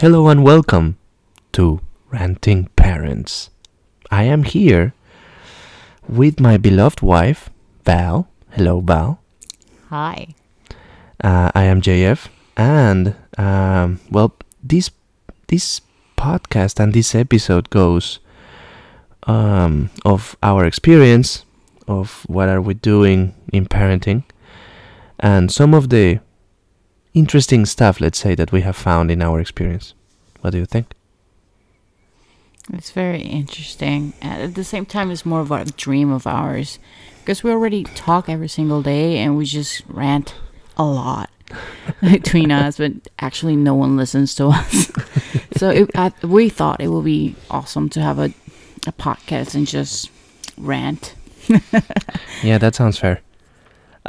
Hello and welcome to Ranting Parents. I am here with my beloved wife, Val. Hello, Val. Hi. Uh, I am JF, and um, well, this this podcast and this episode goes um, of our experience of what are we doing in parenting, and some of the interesting stuff, let's say, that we have found in our experience. What do you think? It's very interesting. At the same time, it's more of a dream of ours because we already talk every single day and we just rant a lot between us, but actually, no one listens to us. so it, I, we thought it would be awesome to have a, a podcast and just rant. yeah, that sounds fair.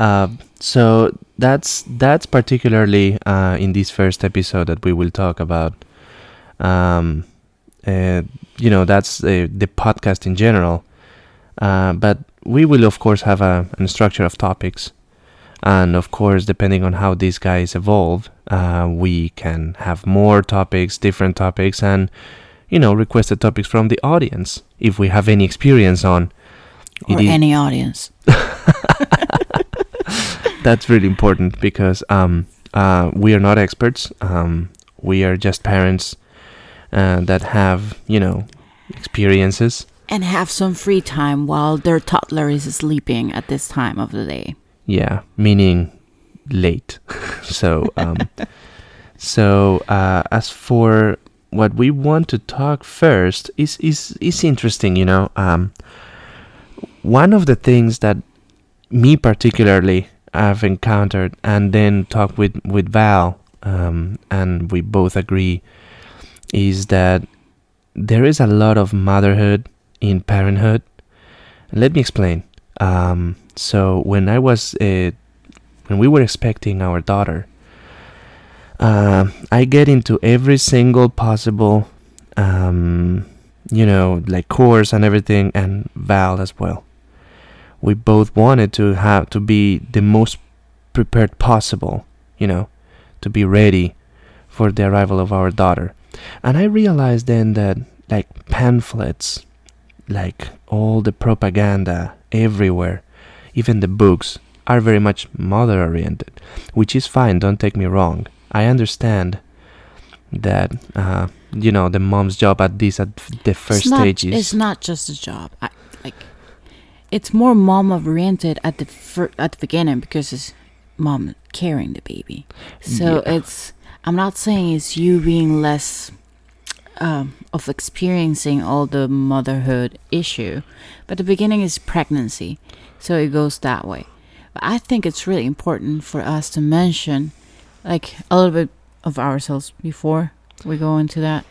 Uh, so that's that's particularly uh, in this first episode that we will talk about. Um, uh, you know, that's uh, the podcast in general. Uh, but we will, of course, have a, a structure of topics. And of course, depending on how these guys evolve, uh, we can have more topics, different topics, and, you know, requested topics from the audience if we have any experience on. Or any audience. that's really important because um, uh, we are not experts. Um, we are just parents uh, that have, you know, experiences. And have some free time while their toddler is sleeping at this time of the day. Yeah, meaning late. so, um, so uh, as for what we want to talk first is is is interesting. You know, um, one of the things that me particularly have encountered, and then talk with with Val, um, and we both agree, is that there is a lot of motherhood in parenthood. Let me explain. Um, so when I was uh, when we were expecting our daughter, uh, I get into every single possible, um, you know, like course and everything, and Val as well. We both wanted to have to be the most prepared possible, you know, to be ready for the arrival of our daughter. And I realized then that like pamphlets, like all the propaganda everywhere, even the books are very much mother oriented, which is fine, don't take me wrong. I understand that uh, you know the mom's job at this at the first it's not, stage is It's not just a job. I, like, it's more mom oriented at the fir- at the beginning because it's mom carrying the baby. So Yeah. it's. I'm not saying it's you being less um, of experiencing all the motherhood issue, but the beginning is pregnancy, so it goes that way. But I think it's really important for us to mention, like a little bit of ourselves before we go into that.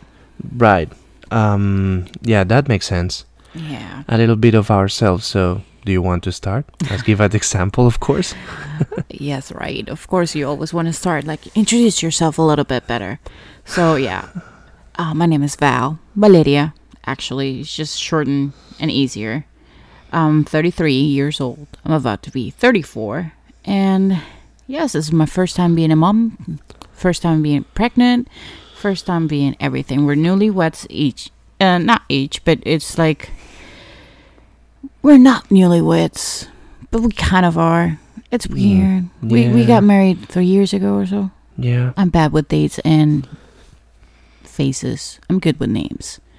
right. Um, yeah, that makes sense. Yeah. A little bit of ourselves. So, do you want to start? Let's give an example, of course. Yes, right. Of course, you always want to start like introduce yourself a little bit better. So yeah, uh, my name is Val Valeria. Actually, it's just shortened and easier. I'm 33 years old. I'm about to be 34, and yes, this is my first time being a mom, first time being pregnant, first time being everything. We're newlyweds each, uh, not each, but it's like we're not newlyweds, but we kind of are. It's weird. We we got married three years ago or so. Yeah. I'm bad with dates and faces. I'm good with names.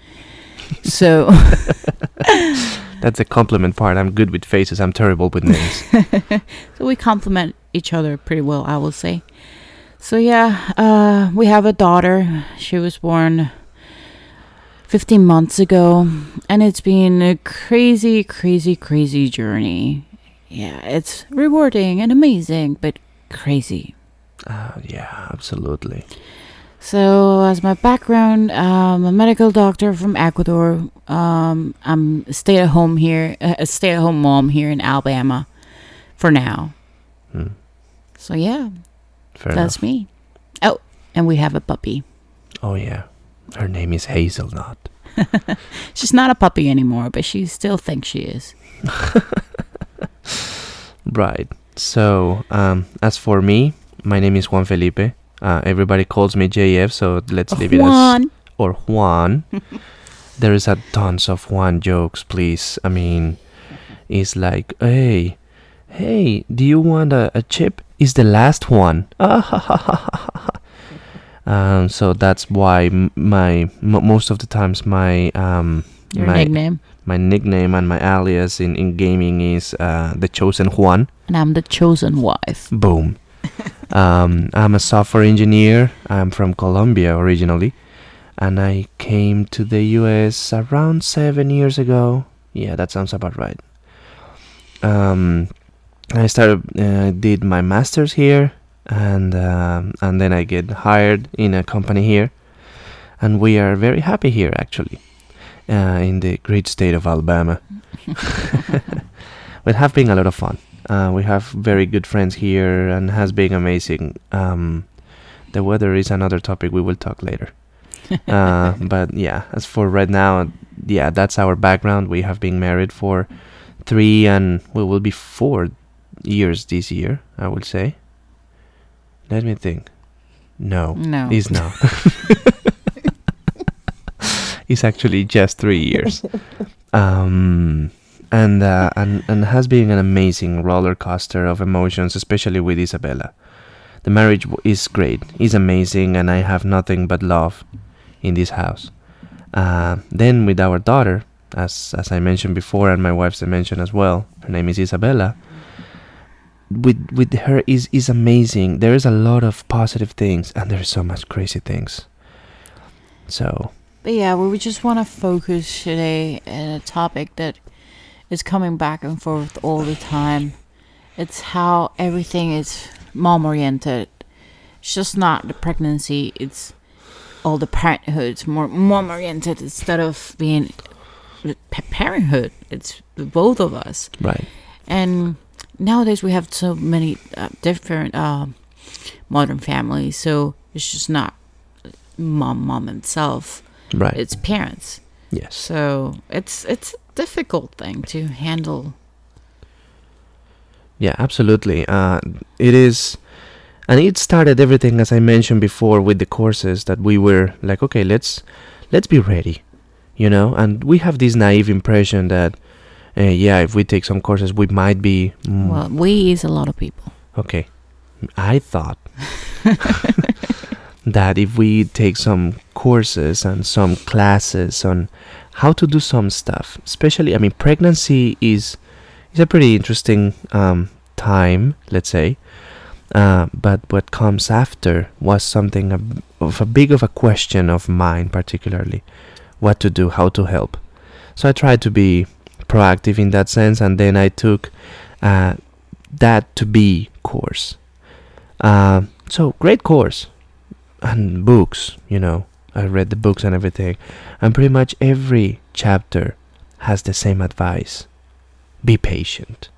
So That's a compliment part. I'm good with faces. I'm terrible with names. so we complement each other pretty well, I will say. So yeah, uh, we have a daughter. She was born 15 months ago, and it's been a crazy, crazy, crazy journey. Yeah, it's rewarding and amazing, but crazy. uh, yeah, absolutely. So, as my background, I'm a medical doctor from Ecuador. Um, I'm stay-at-home here, a stay-at-home mom here in Alabama, for now. Hmm. So yeah, Fair that's enough. me. Oh, and we have a puppy. Oh yeah. Her name is Hazelnut. She's not a puppy anymore, but she still thinks she is. Right. So, um, as for me, my name is Juan Felipe. Uh, everybody calls me JF, so let's leave it as Juan. or Juan. there is a tons of Juan jokes, please. I mean, it's like, hey, hey, do you want a, a chip? Is the last one. Um, so that's why my most of the times my um Your my nickname. my nickname and my alias in, in gaming is uh, the chosen Juan. And I'm the chosen wife. Boom. um, I'm a software engineer. I'm from Colombia originally, and I came to the US around seven years ago. Yeah, that sounds about right. Um, I started, uh, did my masters here, and um, and then I get hired in a company here, and we are very happy here actually, uh, in the great state of Alabama. It have been a lot of fun. Uh, we have very good friends here and has been amazing. Um, the weather is another topic we will talk later. uh, but yeah, as for right now, yeah, that's our background. We have been married for three and we will be four years this year, I would say. Let me think. No, No. it's not. it's actually just three years. um, and uh, and and has been an amazing roller coaster of emotions, especially with Isabella. The marriage w- is great, is amazing, and I have nothing but love in this house. Uh, then with our daughter, as as I mentioned before, and my wife's mentioned as well, her name is Isabella. With with her is is amazing. There is a lot of positive things, and there's so much crazy things. So But yeah, we just want to focus today on a topic that is coming back and forth all the time. It's how everything is mom oriented. It's just not the pregnancy, it's all the parenthood. It's more mom oriented instead of being parenthood. It's both of us. right, And nowadays we have so many uh, different uh, modern families, so it's just not mom, mom himself right, it's parents. yes. So it's it's a difficult thing to handle. Yeah, absolutely. Uh, it is, and it started everything as I mentioned before with the courses that we were like, okay, let's let's be ready, you know. And we have this naive impression that, uh, yeah, if we take some courses, we might be. mm, Well, we is a lot of people. okay, I thought that if we take some courses and some classes on how to do some stuff, especially, I mean, pregnancy is is a pretty interesting um, time, let's say. Uh, but what comes after was something of, of a big of a question of mine, particularly what to do, how to help. So I tried to be proactive in that sense, and then I took uh, that to be course. Uh, so great course and books, you know. I read the books and everything, and pretty much every chapter has the same advice be patient.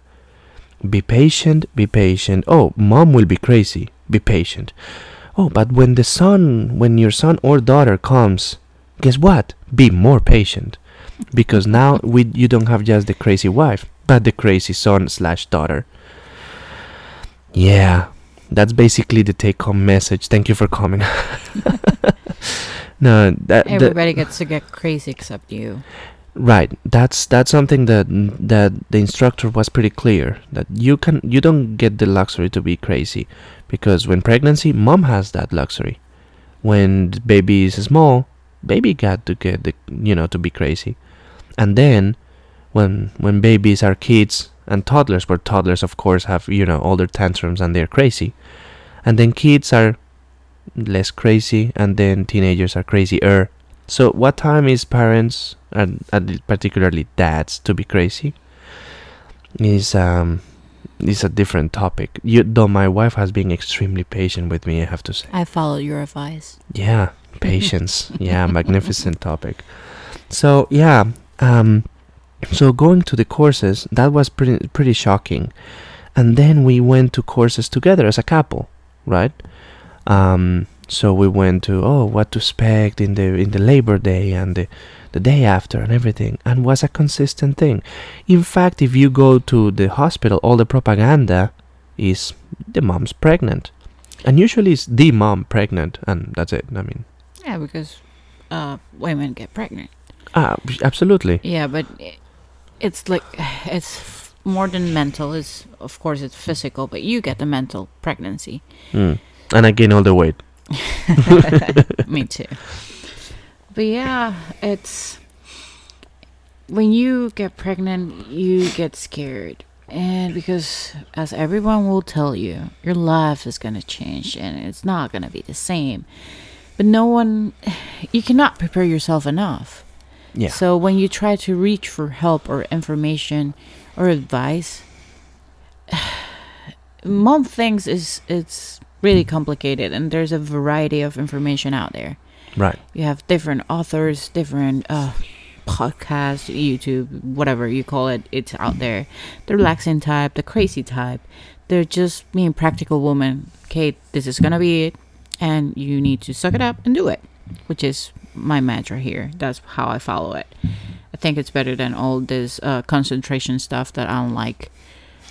Be patient, be patient. Oh, mom will be crazy. Be patient. Oh, but when the son, when your son or daughter comes, guess what? Be more patient. Because now we, you don't have just the crazy wife, but the crazy son slash daughter. Yeah, that's basically the take home message. Thank you for coming. no, that, that Everybody gets to get crazy except you. Right. That's that's something that that the instructor was pretty clear that you can you don't get the luxury to be crazy because when pregnancy mom has that luxury. When the baby is small, baby got to get the you know to be crazy. And then when when babies are kids and toddlers, where toddlers of course have, you know, all their tantrums and they're crazy. And then kids are less crazy and then teenagers are crazier. So, what time is parents, and, and particularly dads, to be crazy? Is um, is a different topic. You, though my wife has been extremely patient with me, I have to say. I followed your advice. Yeah, patience. yeah, magnificent topic. So yeah, um, so going to the courses that was pretty pretty shocking, and then we went to courses together as a couple, right? Um, so we went to oh what to expect in the in the Labor Day and the the day after and everything, and was a consistent thing. In fact, if you go to the hospital, all the propaganda is the mom's pregnant. And usually it's the mom pregnant, and that's it. I mean, Yeah, because uh, women get pregnant. Ah, absolutely. Yeah, but it's like it's more than mental. It's of course it's physical, but you get the mental pregnancy. Mm. And I gain all the weight. Me too. But yeah, it's when you get pregnant, you get scared. And because, as everyone will tell you, your life is going to change and it's not going to be the same. But no one, you cannot prepare yourself enough. Yeah. So when you try to reach for help or information or advice, mom thinks is it's really complicated and there's a variety of information out there. Right. You have different authors, different uh, podcasts, YouTube, whatever you call it. It's out there. The relaxing type, the crazy type. They're just being practical woman. Okay, this is gonna be it, and you need to suck it up and do it, which is my mantra here. That's how I follow it. I think it's better than all this uh, concentration stuff that I don't like.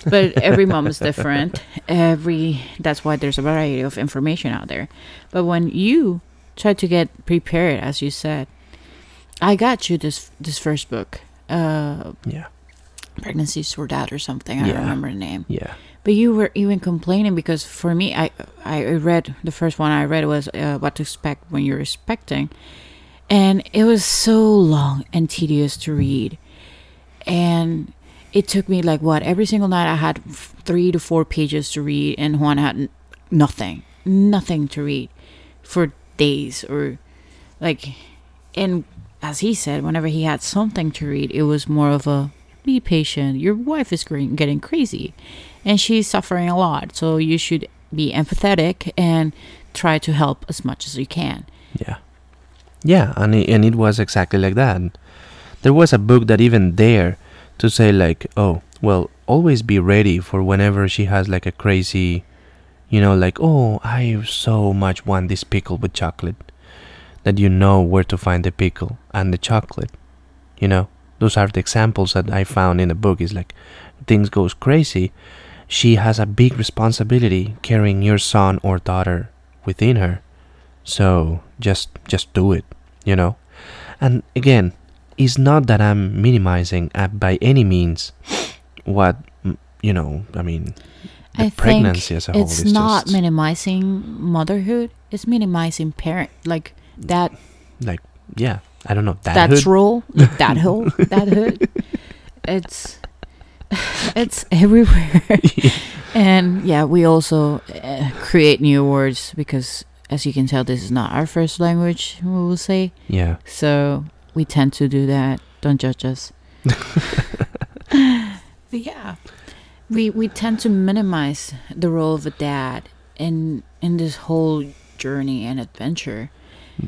But every mom is different. Every that's why there's a variety of information out there. But when you try to get prepared, as you said, I got you this this first book, uh, Yeah. pregnancy sort out or something. I Yeah. don't remember the name. Yeah. But you were even complaining because for me, I I read the first one I read was uh, what to expect when you're expecting, and it was so long and tedious to read, and it took me like what every single night I had three to four pages to read, and Juan had nothing, nothing to read for days or like, and as he said, whenever he had something to read, it was more of a be patient. Your wife is getting crazy and she's suffering a lot. So you should be empathetic and try to help as much as you can. Yeah. Yeah, and it, and it was exactly like that. There was a book that even there to say like, oh, well, always be ready for whenever she has like a crazy, you know, like, oh, I so much want this pickle with chocolate, that you know where to find the pickle and the chocolate. You know, those are the examples that I found in the book. Is like, things goes crazy. She has a big responsibility carrying your son or daughter within her. So just just do it, you know. And again, it's not that I'm minimizing uh, by any means what you know. I mean, I pregnancy think as a whole it's is not minimizing motherhood. It's minimizing parent like that like yeah. I don't know that that's hood. role that whole that hood. It's it's everywhere. and yeah, we also uh, create new words because as you can tell this is not our first language, we will say. yeah, So we tend to do that. Don't judge us. yeah, we we tend to minimize the role of a dad in in this whole journey and adventure.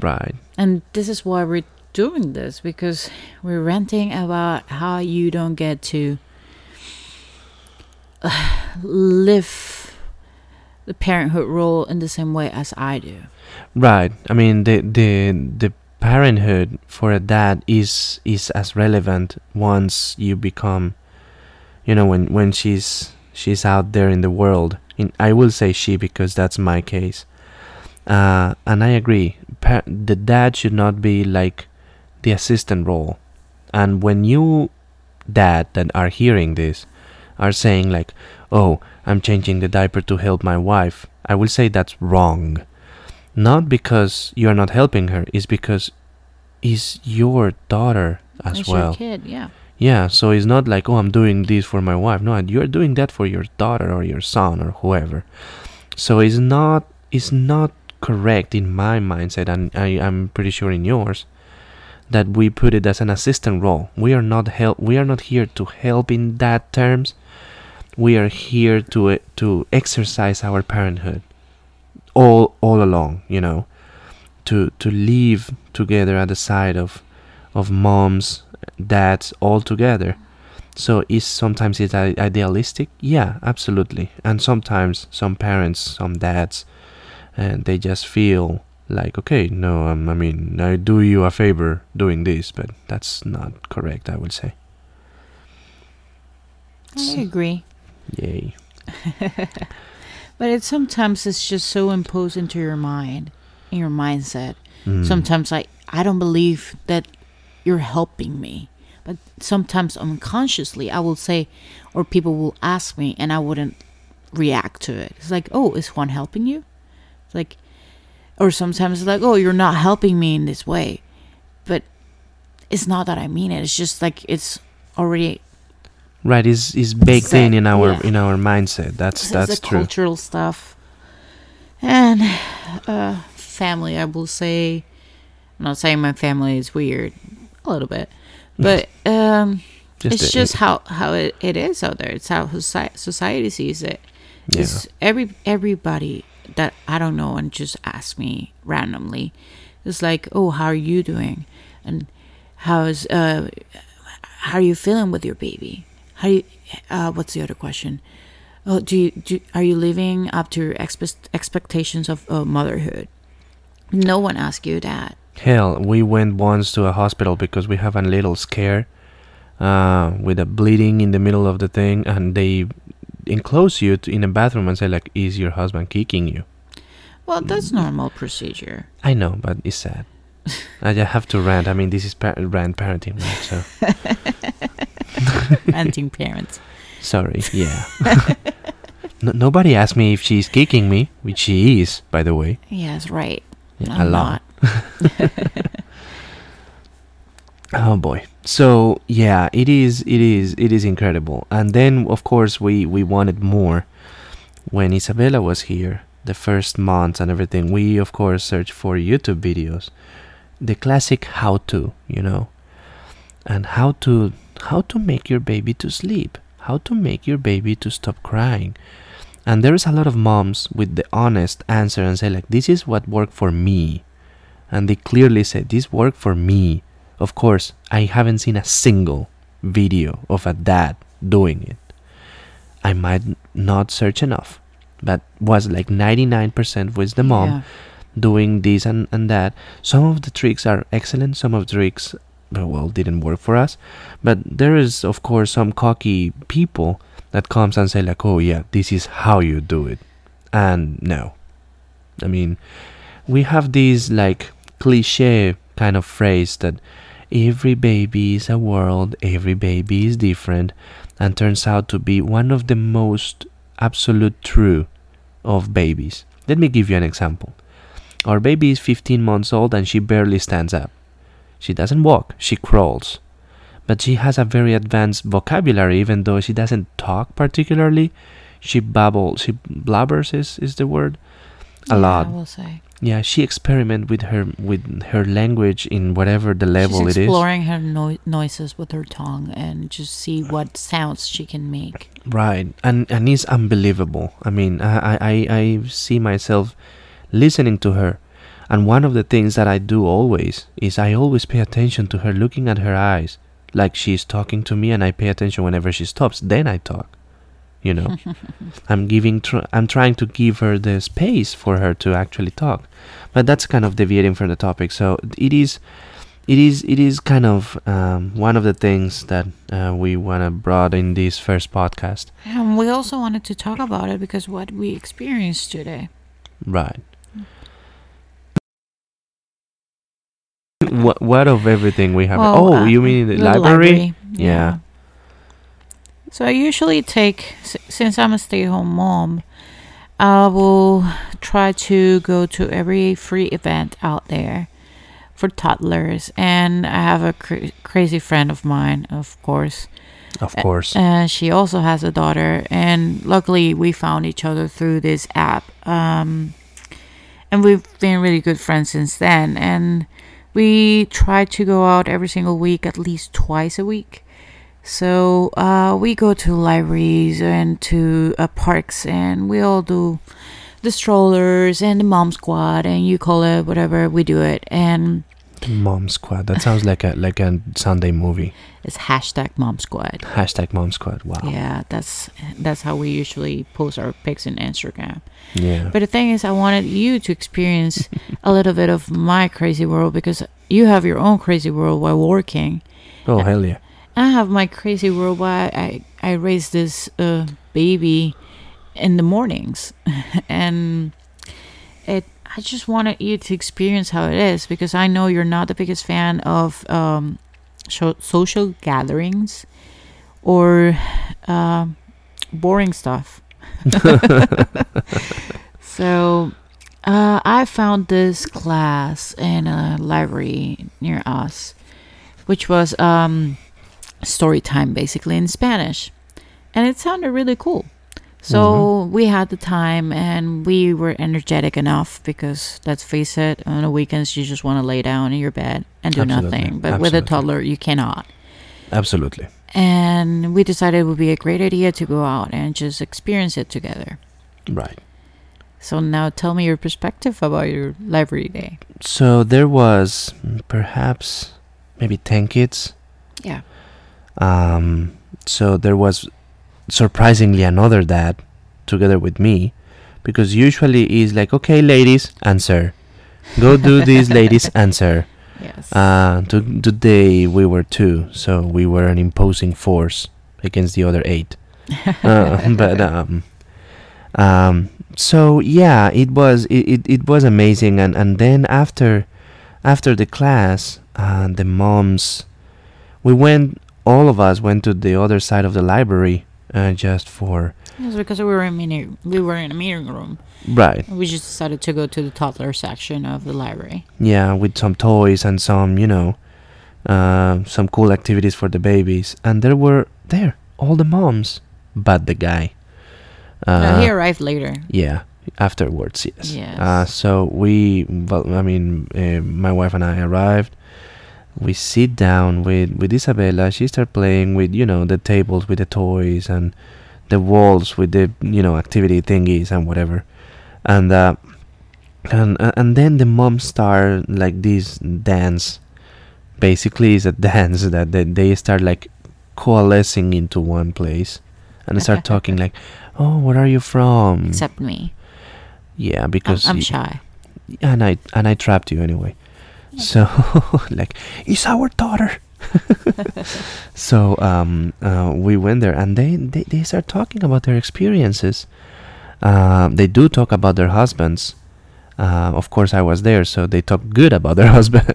right. And this is why we're doing this because we're ranting about how you don't get to uh, live the parenthood role in the same way as I do. Right. I mean, the the the parenthood for a dad is is as relevant once you become, you know, when when she's she's out there in the world. In I will say she because that's my case. Uh, and I agree. Pa- the dad should not be like the assistant role. And when you dad that are hearing this are saying like, "Oh, I'm changing the diaper to help my wife," I will say that's wrong. Not because you are not helping her it's because it's your daughter as It's well. your kid, yeah. yeah so it's not like oh i'm doing this for my wife. No you're doing that for your daughter or your son or whoever. So it's not it's not correct in my mindset and I, i'm pretty sure in yours that we put it as an assistant role. We are not help we are not here to help in that terms we are here to uh, to exercise our parenthood all all along you know to to live together at the side of of moms dads all together. So is sometimes it's idealistic? Yeah absolutely. And sometimes some parents some dads and they just feel like okay no um, i mean i do you a favor doing this but that's not correct i would say. I agree. Yay But it sometimes it's just so imposed into your mind, in your mindset. Mm. Sometimes I I don't believe that you're helping me. But sometimes unconsciously I will say or people will ask me and I wouldn't react to it. It's like, "Oh, is Juan helping you?" It's like or sometimes it's like, "Oh, you're not helping me in this way." But it's not that I mean it. It's just like it's already Right, is is baked Set, in in our yeah. in our mindset. That's This that's true. cultural stuff and uh, family. I will say, I'm not saying my family is weird, a little bit, but um, it's a- just how how it, it is out there. It's how society sees it. yeah. It's every everybody that I don't know and just ask me randomly. It's like, oh, how are you doing? And how's uh, how are you feeling with your baby? How you? Uh, what's the other question? Oh, do you do? Are you living up to your expe- expectations of uh, motherhood? No one asks you that. Hell, we went once to a hospital because we have a little scare uh, with a bleeding in the middle of the thing, and they enclose you to, in a bathroom and say like, "Is your husband kicking you?" Well, that's normal procedure. I know, but it's sad. I just have to rant. I mean, this is par- rant parenting, right? So Renting parents. sorry. Yeah. no, nobody asked me if she's kicking me, which she is, by the way. Yes, right. Yeah, I'm lot. Oh boy. So yeah, it is it is it is incredible. And then of course we we wanted more when Isabella was here the first months and everything. We of course searched for YouTube videos. The classic how to, you know. And how to how to make your baby to sleep. How to make your baby to stop crying. And there is a lot of moms with the honest answer and say like this is what worked for me. And they clearly said this worked for me. Of course, I haven't seen a single video of a dad doing it. I might not search enough, but was like 99% was the mom Yeah. Doing this and, and that. Some of the tricks are excellent, some of the tricks, well, didn't work for us. But there is, of course, some cocky people that comes and say like, oh yeah, this is how you do it. And no. I mean, we have this like cliche kind of phrase that every baby is a world, every baby is different, and turns out to be one of the most absolute true of babies. Let me give you an example. Our baby is 15 months old and she barely stands up. She doesn't walk, she crawls. But she has a very advanced vocabulary, even though she doesn't talk particularly. She babbles, she blabbers is, is the word a Yeah, lot. I will say. Yeah, she experiment with her with her language in whatever the level She's it is. exploring her no- noises with her tongue and just see what sounds she can make. Right, and and it's unbelievable. I mean, I, I I see myself listening to her, and one of the things that I do always is I always pay attention to her, looking at her eyes, like she's talking to me, and I pay attention whenever she stops. Then I talk. You know, I'm giving, tr- I'm trying to give her the space for her to actually talk, but that's kind of deviating from the topic. So it is it is it is kind of um, one of the things that uh, we want to brought in this first podcast And we also wanted to talk about it because what we experienced today. right what what of everything we have Well, oh uh, you mean the, the library, Yeah. So I usually take, s- since I'm a stay-at-home mom, I will try to go to every free event out there for toddlers. And I have a cra- crazy friend of mine, of course, of course and she also has a daughter. And luckily, we found each other through this app. Um, and we've been really good friends since then. And we try to go out every single week, at least twice a week. So uh, we go to libraries and to uh, parks, and we all do the strollers and the mom squad, and you call it whatever. We do it, and the mom squad that sounds like a like a sunday movie it's hashtag mom squad. hashtag mom squad wow Yeah, that's that's how we usually post our pics in Instagram. yeah But the thing is, I wanted you to experience a little bit of my crazy world because you have your own crazy world while working. oh hell yeah I have my crazy world while I I raised this uh, baby in the mornings, and it. I just wanted you to experience how it is because I know you're not the biggest fan of um, social gatherings or uh, boring stuff. so uh, I found this class in a library near us, which was um, story time basically in Spanish. And it sounded really cool. So we had the time and we were energetic enough because let's face it, on the weekends you just want to lay down in your bed and do Absolutely. nothing. But with a toddler, you cannot. Absolutely. And we decided it would be a great idea to go out and just experience it together. Right. So now tell me your perspective about your library day. So there was perhaps maybe 10 kids. Yeah. Um, so there was surprisingly another dad together with me because usually he's like, okay, ladies, answer. Go do this, ladies, answer. Yes. Uh, to, today we were two, so we were an imposing force against the other eight. Uh, but um, um, so yeah, it was it, it, it was amazing, and, and then after after the class, uh, the moms, we went, all of us went to the other side of the library, uh, just for Yes, because we were in meeting, we were in a meeting room. right, We just decided to go to the toddler section of the library. yeah, with some toys and some, you know, uh, some cool activities for the babies, and there were there all the moms, but the guy. Uh, he arrived later. Yeah, afterwards, yes. Yes. Uh, so we, well, I mean, uh, my wife and I arrived. We sit down with with Isabella. She started playing with you know the tables with the toys and the walls with the you know activity thingies and whatever, and uh, and uh, and then the mom start like this dance. Basically, is a dance that they, they start like coalescing into one place, and they start talking like, "Oh, where are you from?" Except me. Yeah, I'm, because I'm y- shy. and I and I trapped you anyway. So like, it's our daughter. so um, uh, we went there, and they, they they start talking about their experiences. Um, they do talk about their husbands. Uh, of course, I was there, so they talk good about their husband.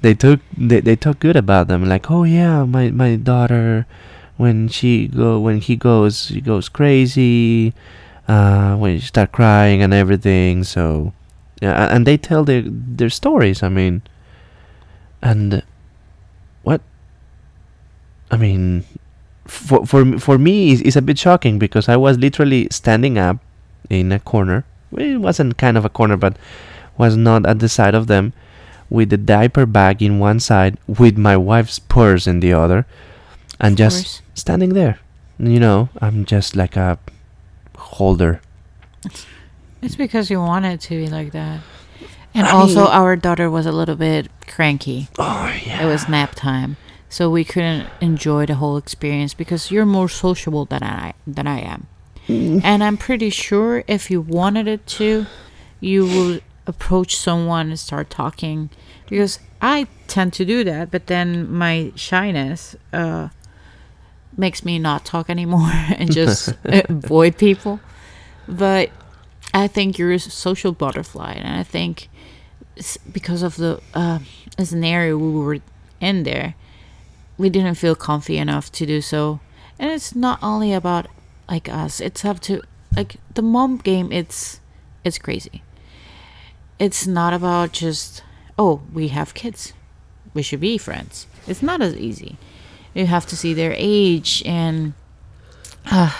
they took they, they talk good about them, like, oh yeah, my my daughter, when she go when he goes he goes crazy, uh, when she start crying and everything. So yeah, and they tell their their stories. I mean, and what? I mean, for for for me, it's, it's a bit shocking because I was literally standing up in a corner. Well, It wasn't kind of a corner, but was not at the side of them, with the diaper bag in one side, with my wife's purse in the other, and Of just course. standing there. You know, I'm just like a holder. It's because you wanted to be like that. And I also, mean- our daughter was a little bit cranky. Oh yeah. It was nap time, so we couldn't enjoy the whole experience because you're more sociable than I than I am. And I'm pretty sure if you wanted it to, you would approach someone and start talking. Because I tend to do that, but then my shyness uh, makes me not talk anymore and just avoid people. But I think you're a social butterfly, and I think because of the uh, scenario we were in there, we didn't feel comfy enough to do so. And it's not only about like us; it's up to like the mom game. It's it's crazy. It's not about just oh we have kids, we should be friends. It's not as easy. You have to see their age and uh,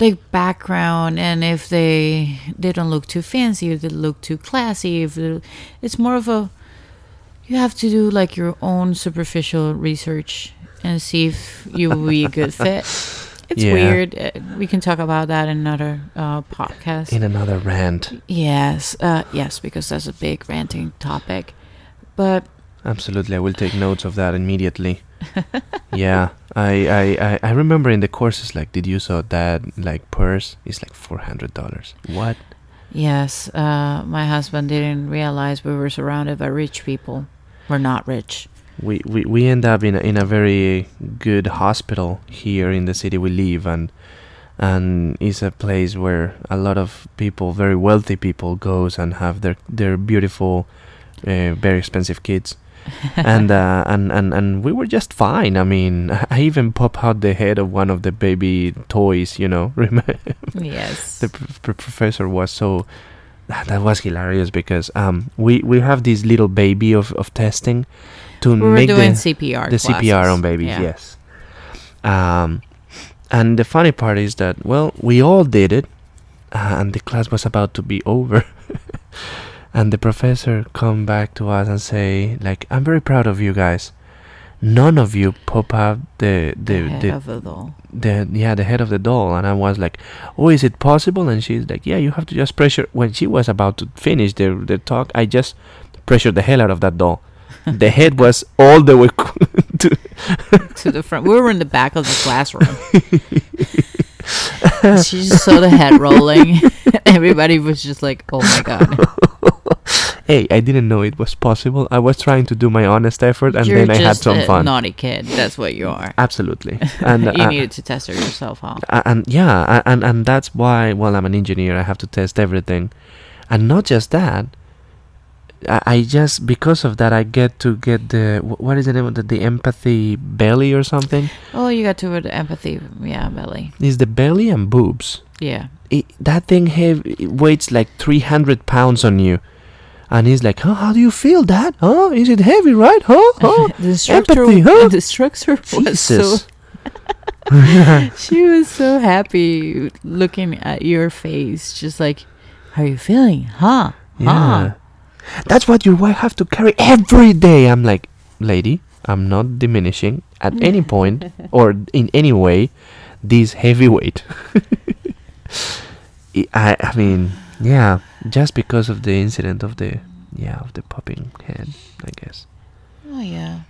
like background and if they they don't look too fancy if they look too classy if they, it's more of a you have to do like your own superficial research and see if you will be a good fit it's Yeah. weird Uh, we can talk about that in another uh, podcast in another rant. yes uh, yes because that's a big ranting topic but Absolutely, I will take notes of that immediately. yeah, I, I, I, I remember in the courses like, did you saw that like purse? It's like four hundred dollars. What? yes uh, my husband didn't realize we were surrounded by rich people we're not rich We, we, we end up in a, in a very good hospital here in the city we live, and and it's a place where a lot of people, very wealthy people, goes and have their their beautiful, uh, very expensive kids. and, uh, and and and we were just fine. I mean, I even pop out the head of one of the baby toys. You know, remember yes. the pr- pr- professor was so that was hilarious because um we we have this little baby of of testing to we were make doing the, CPR. the CPR on babies Yeah. yes um and the funny part is that well we all did it uh, and the class was about to be over and the professor come back to us and say like I'm very proud of you guys none of you pop out the the, The head the of the doll. the yeah the head of the doll and i was like oh is it possible and she's like yeah you have to just pressure when she was about to finish the the talk i just pressured the hell out of that doll the head was all the way to to the front. We were in the back of the classroom. she just saw the head rolling. Everybody was just like, "Oh my god!" Hey i didn't know it was possible i was trying to do my honest effort and You're then i had some a fun naughty kid. That's what you are. absolutely and you uh, needed to test it yourself, huh? Uh, and yeah and and that's why well i'm an engineer i have to test everything and not just that i, just because of that i get to get the wh- what is the name of the, the empathy belly or something Oh, you got to with empathy. Yeah, belly. is the belly and boobs Yeah. it, that thing have, it weighs like 300 pounds on you and he's like huh, how do you feel that huh is it heavy right huh huh the instructor, empathy, huh? the instructor was so Jesus. she was so happy looking at your face, just like, "How are you feeling, huh? Yeah. Huh? That's what your wife have to carry every day. I'm like, lady, I'm not diminishing at any point or in any way this heavy weight. I I mean, yeah, just because of the incident of the yeah, of the popping head, I guess. Oh yeah,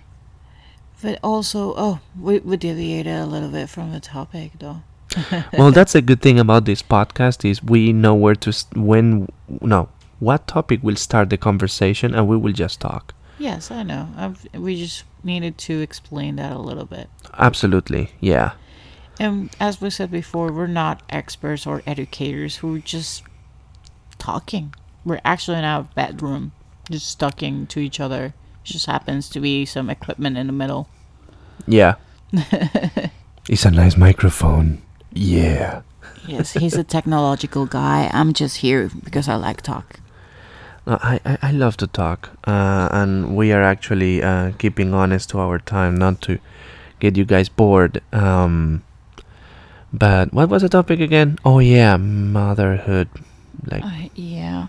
but also, oh, we we deviated a little bit from the topic, though. well, that's a good thing about this podcast is we know where to st- when no, what topic will start the conversation and we will just talk. Yes, I know. I've, we just needed to explain that a little bit. Absolutely. Yeah. And as we said before, we're not experts or educators. We're just talking. We're actually in our bedroom, just talking to each other. It just happens to be some equipment in the middle. Yeah. it's a nice microphone. Yeah. Yes, he's a technological guy. I'm just here because I like talk. No, I, I, I love to talk. Uh, and we are actually uh, keeping honest to our time, not to get you guys bored. Um, but what was the topic again? Oh, yeah, motherhood. Like, Uh, yeah,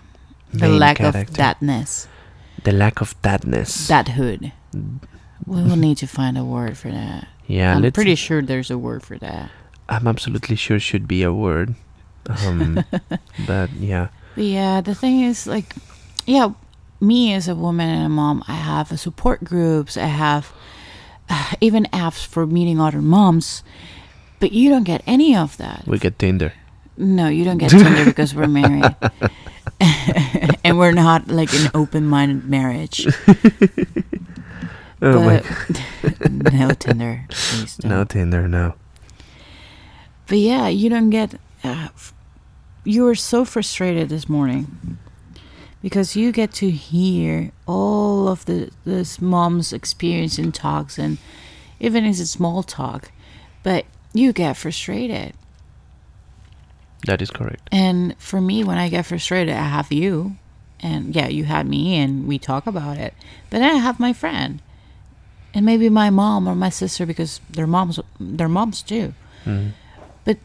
the lack character. of thatness, The lack of thatness. thathood. We will need to find a word for that. yeah, I'm pretty sure there's a word for that. I'm absolutely sure should be a word. Um, but yeah. Yeah, the thing is, like, yeah, me as a woman and a mom, I have a support groups. I have uh, even apps for meeting other moms. But you don't get any of that. We get Tinder. No, you don't get Tinder because we're married. and we're not like an open-minded marriage. Oh my no Tinder, please don't. No Tinder, no. But yeah, you don't get. Uh, f- you were so frustrated this morning because you get to hear all of the this mom's experience in talks and even if it's small talk, but you get frustrated. That is correct. And for me, when I get frustrated, I have you, and yeah, you had me, and we talk about it. But then I have my friend, and maybe my mom or my sister because their moms, their moms too. Mm. But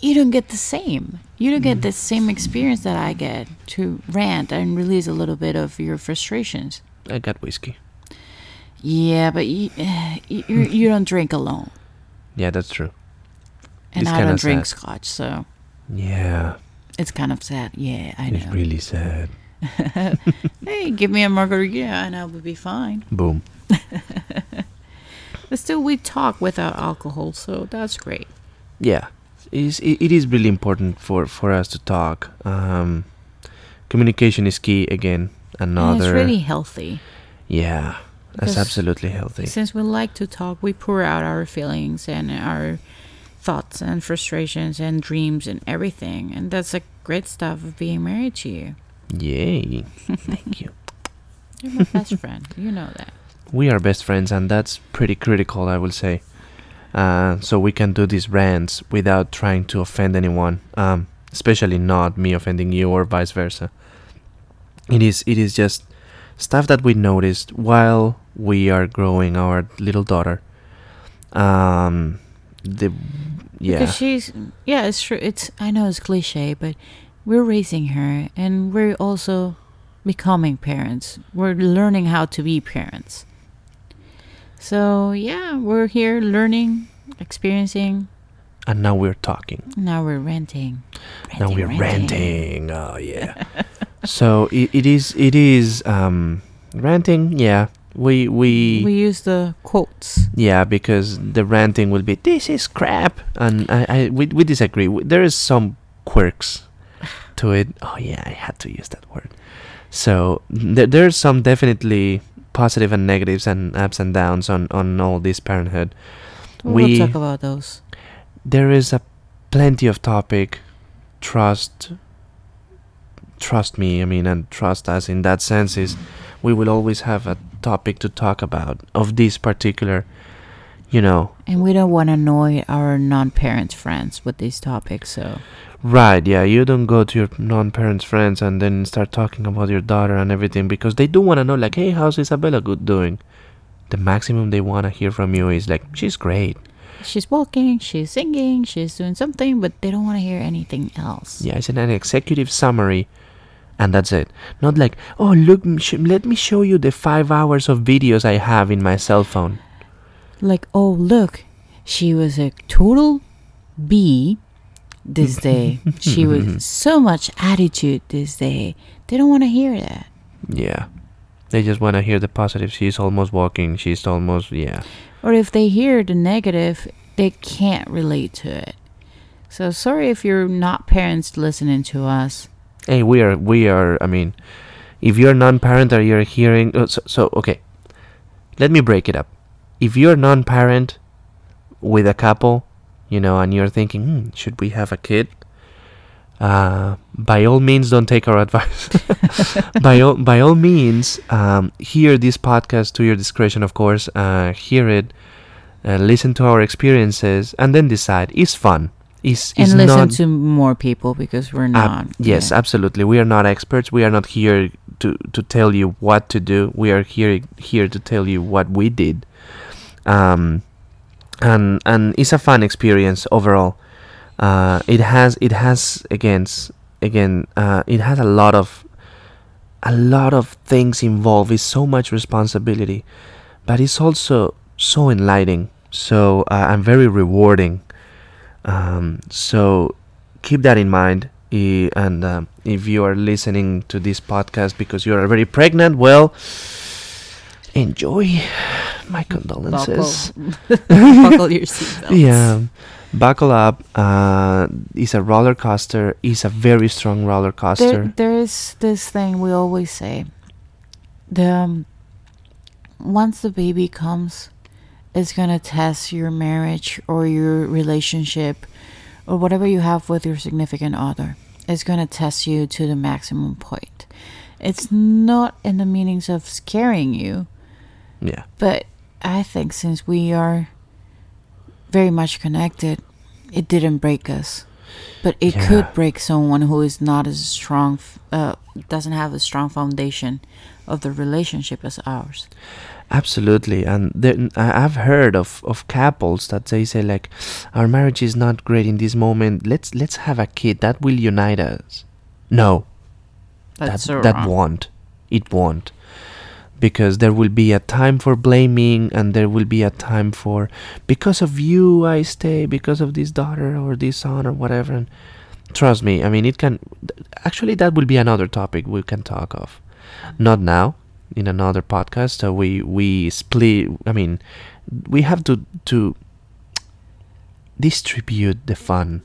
you don't get the same. You don't get the same experience that I get to rant and release a little bit of your frustrations. I got whiskey. Yeah, but you you, you don't drink alone, Yeah, that's true. and It's I don't drink sad. scotch, so Yeah, it's kind of sad. Yeah, I know. it's really sad. hey, give me a margarita and I will be fine. Boom. But still, we talk without alcohol, so that's great. Yeah, it is, it is really important for, for us to talk. Um, communication is key again. And Another. it's really healthy. yeah, that's absolutely healthy. Since we like to talk, we pour out our feelings and our thoughts and frustrations and dreams and everything. And that's like great stuff of being married to you. Yay. Thank you. You're my best friend. You know that. We are best friends, and that's pretty critical, I will say. Uh, so we can do these rants without trying to offend anyone, um, especially not me offending you or vice versa. It is it is just stuff that we noticed while we are growing our little daughter. Um, the yeah, Because she's yeah, it's true. It's I know it's cliche, but we're raising her and we're also becoming parents. We're learning how to be parents. So yeah, we're here learning, experiencing. and now we're talking. Now we're renting. now we're ranting. Oh yeah. so it, it is it is um ranting. Yeah, we we, We use the quotes. yeah because the ranting will be this is crap, and I, I we we disagree. There is some quirks to it. Oh yeah, I had to use that word. So there there's some definitely positive and negatives and ups and downs on on all this parenthood. We'll We- talk about those. there is a plenty of topic trust trust me i mean and trust us in that sense is we will always have a topic to talk about of this particular you know. And we don't want to annoy our non-parent friends with these topics, so. Right yeah you don't go to your non-parents friends and then start talking about your daughter and everything because they do want to know like hey how's isabella good doing? The maximum they want to hear from you is like she's great. She's walking, she's singing, she's doing something, but they don't want to hear anything else. Yeah, it's an, an executive summary, and that's it. Not like, oh, look, sh- let me show you the five hours of videos I have in my cell phone. Like, oh, look, she was a total B this day. she was so much attitude this day. They don't want to hear that. Yeah. They just want to hear the positive. She's almost walking. She's almost, yeah. Or if they hear the negative, they can't relate to it. So sorry if you're not parents listening to us. Hey, we are, we are, I mean, if you're non parent or you're hearing, oh, so, so, okay. Let me break it up. If you're non parent with a couple, you know, and you're thinking, hmm, should we have a kid? Uh, by all means, don't take our advice. by all by all means, um, hear this podcast to your discretion, of course. Uh, hear it, uh, listen to our experiences, and then decide. It's fun. It's, it's and listen not, to more people because we're not. yes, yeah. absolutely. We are not experts. We are not here to, to tell you what to do. We are here here to tell you what we did. Um, and and it's a fun experience overall. Uh, it has it has again again uh, it has a lot of a lot of things involved. It's so much responsibility, but it's also so enlightening. So uh, and very rewarding. Um, so keep that in mind. I- And um, if you are listening to this podcast because you are already pregnant, well, enjoy. My condolences. Buckle your seatbelts. Yeah, buckle up. Uh, it's a roller coaster. It's a very strong roller coaster. There, there is this thing we always say. The um, once the baby comes, it's gonna test your marriage or your relationship or whatever you have with your significant other. It's gonna test you to the maximum point. It's not in the meanings of scaring you, yeah, but I think since we are very much connected, it didn't break us. But it Yeah. could break someone who is not as strong, uh, doesn't have a strong foundation of the relationship as ours. Absolutely. And there, I've heard of, of couples that they say like, our marriage is not great in this moment. Let's let's have a kid that will unite us. No, That's that so that wrong. won't it won't because there will be a time for blaming and there will be a time for because of you i stay because of this daughter or this son or whatever and trust me i mean it can actually that will be another topic we can talk of not now in another podcast so we we split i mean we have to to distribute the fun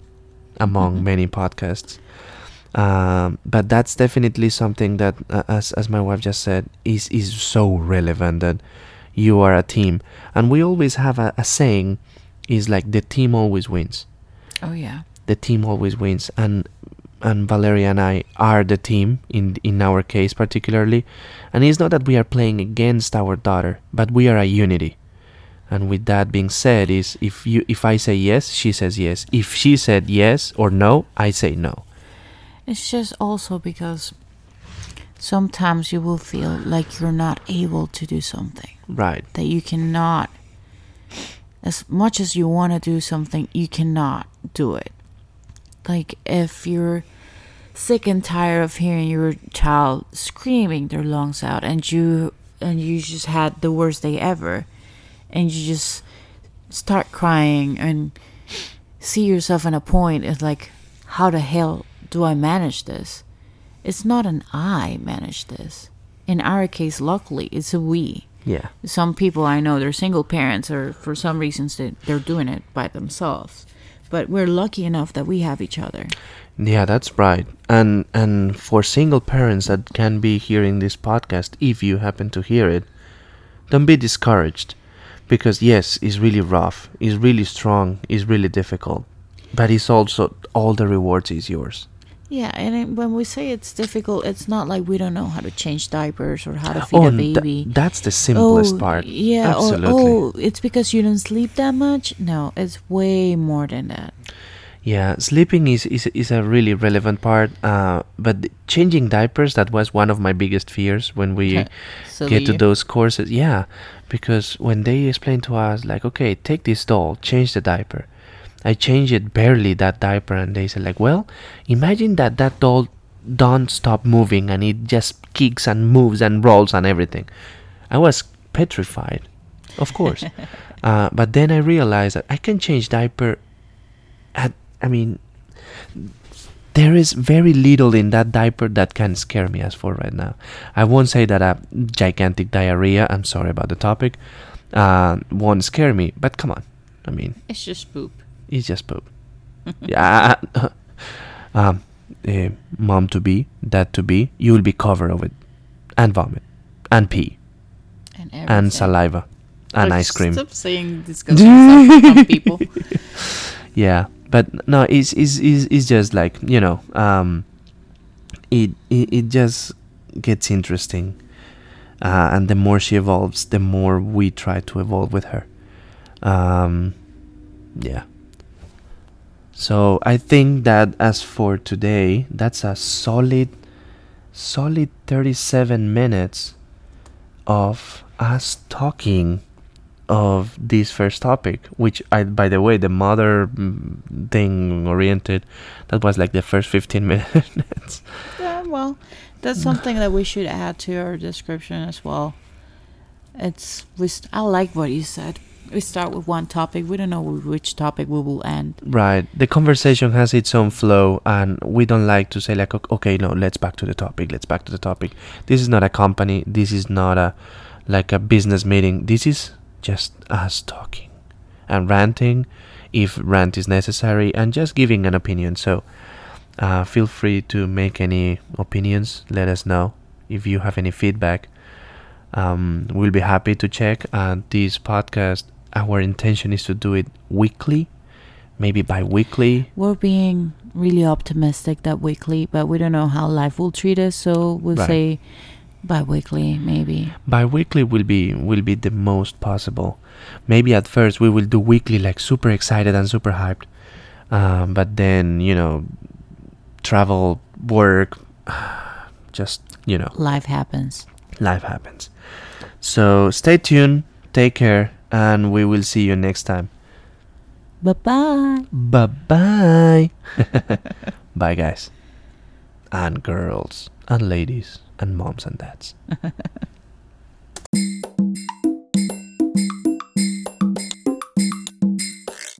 among Mhm. many podcasts um, but that's definitely something that uh, as as my wife just said is is so relevant that you are a team and we always have a, a saying is like the team always wins Oh yeah. the team always wins and and Valeria and I are the team in in our case particularly. And it's not that we are playing against our daughter but we are a unity. And with that being said is if you if I say yes she says yes. If she said yes or no I say no. It's just also because sometimes you will feel like you're not able to do something. right. That you cannot as much as you want to do something, you cannot do it. Like if you're sick and tired of hearing your child screaming their lungs out and you and you just had the worst day ever and you just start crying and see yourself in a point it's like how the hell do I manage this? It's not an I manage this. In our case, luckily, it's a we. yeah Some people I know they're single parents or for some reasons they, they're doing it by themselves. But we're lucky enough that we have each other. Yeah, that's right. And and for single parents that can be hearing this podcast, if you happen to hear it, don't be discouraged. Because yes, it's really rough, it's really strong, it's really difficult. But it's also all the rewards is yours. Yeah, and when we say it's difficult, it's not like we don't know how to change diapers or how to feed oh, a baby. that's the simplest oh, part. Yeah, Absolutely. or oh, it's because you don't sleep that much. No, it's way more than that. Yeah, sleeping is, is is a really relevant part. Uh, but changing diapers that was one of my biggest fears when we So get to those courses. Yeah, because when they explain to us, like, okay, take this doll, change the diaper. I change it barely that diaper, and they said like, well, imagine that that doll don't stop moving and it just kicks and moves and rolls and everything. I was petrified, of course. uh, but then I realized that I can change diaper. At I mean, there is very little in that diaper that can scare me as for right now. I won't say that a gigantic diarrhea, I'm sorry about the topic, uh, won't scare me, but come on. I mean, It's just poop. It's just poop. yeah. um, uh, mom to be, dad to be, you will be covered of it. And vomit. And pee. And, And saliva. And ice cream. Stop saying disgusting stuff people. Yeah, but no, it's it's it's, it's just like you know, um, it, it it just gets interesting, uh, and the more she evolves, the more we try to evolve with her. Um, yeah. So I think that as for today, that's a solid, solid thirty-seven minutes of us talking of this first topic, which I, by the way, the mother mm, thing oriented, that was like the first 15 minutes. Yeah, well, that's something that we should add to our description as well. It's I like what you said. We start with one topic. We don't know which topic we will end. right. The conversation has its own flow, and we don't like to say, like, "Ok- okay, no, let's back to the topic, let's back to the topic. This is not a company, this is not a like a business meeting. This is just us talking and ranting if rant is necessary and just giving an opinion. So, uh, feel free to make any opinions. Let us know if you have any feedback. Um, we'll be happy to check. Uh, this podcast, our intention is to do it weekly, maybe bi-weekly. We're being really optimistic that weekly, but we don't know how life will treat us. So we'll Right. say bi-weekly, maybe. Bi-weekly will be will be the most possible. Maybe at first we will do weekly, like super excited and super hyped. Um, but then you know, travel, work, just you know, Life happens. life happens. So stay tuned, take care, and we will see you next time. Bye bye. Bye bye. bye, guys. And girls, and ladies, and moms and dads.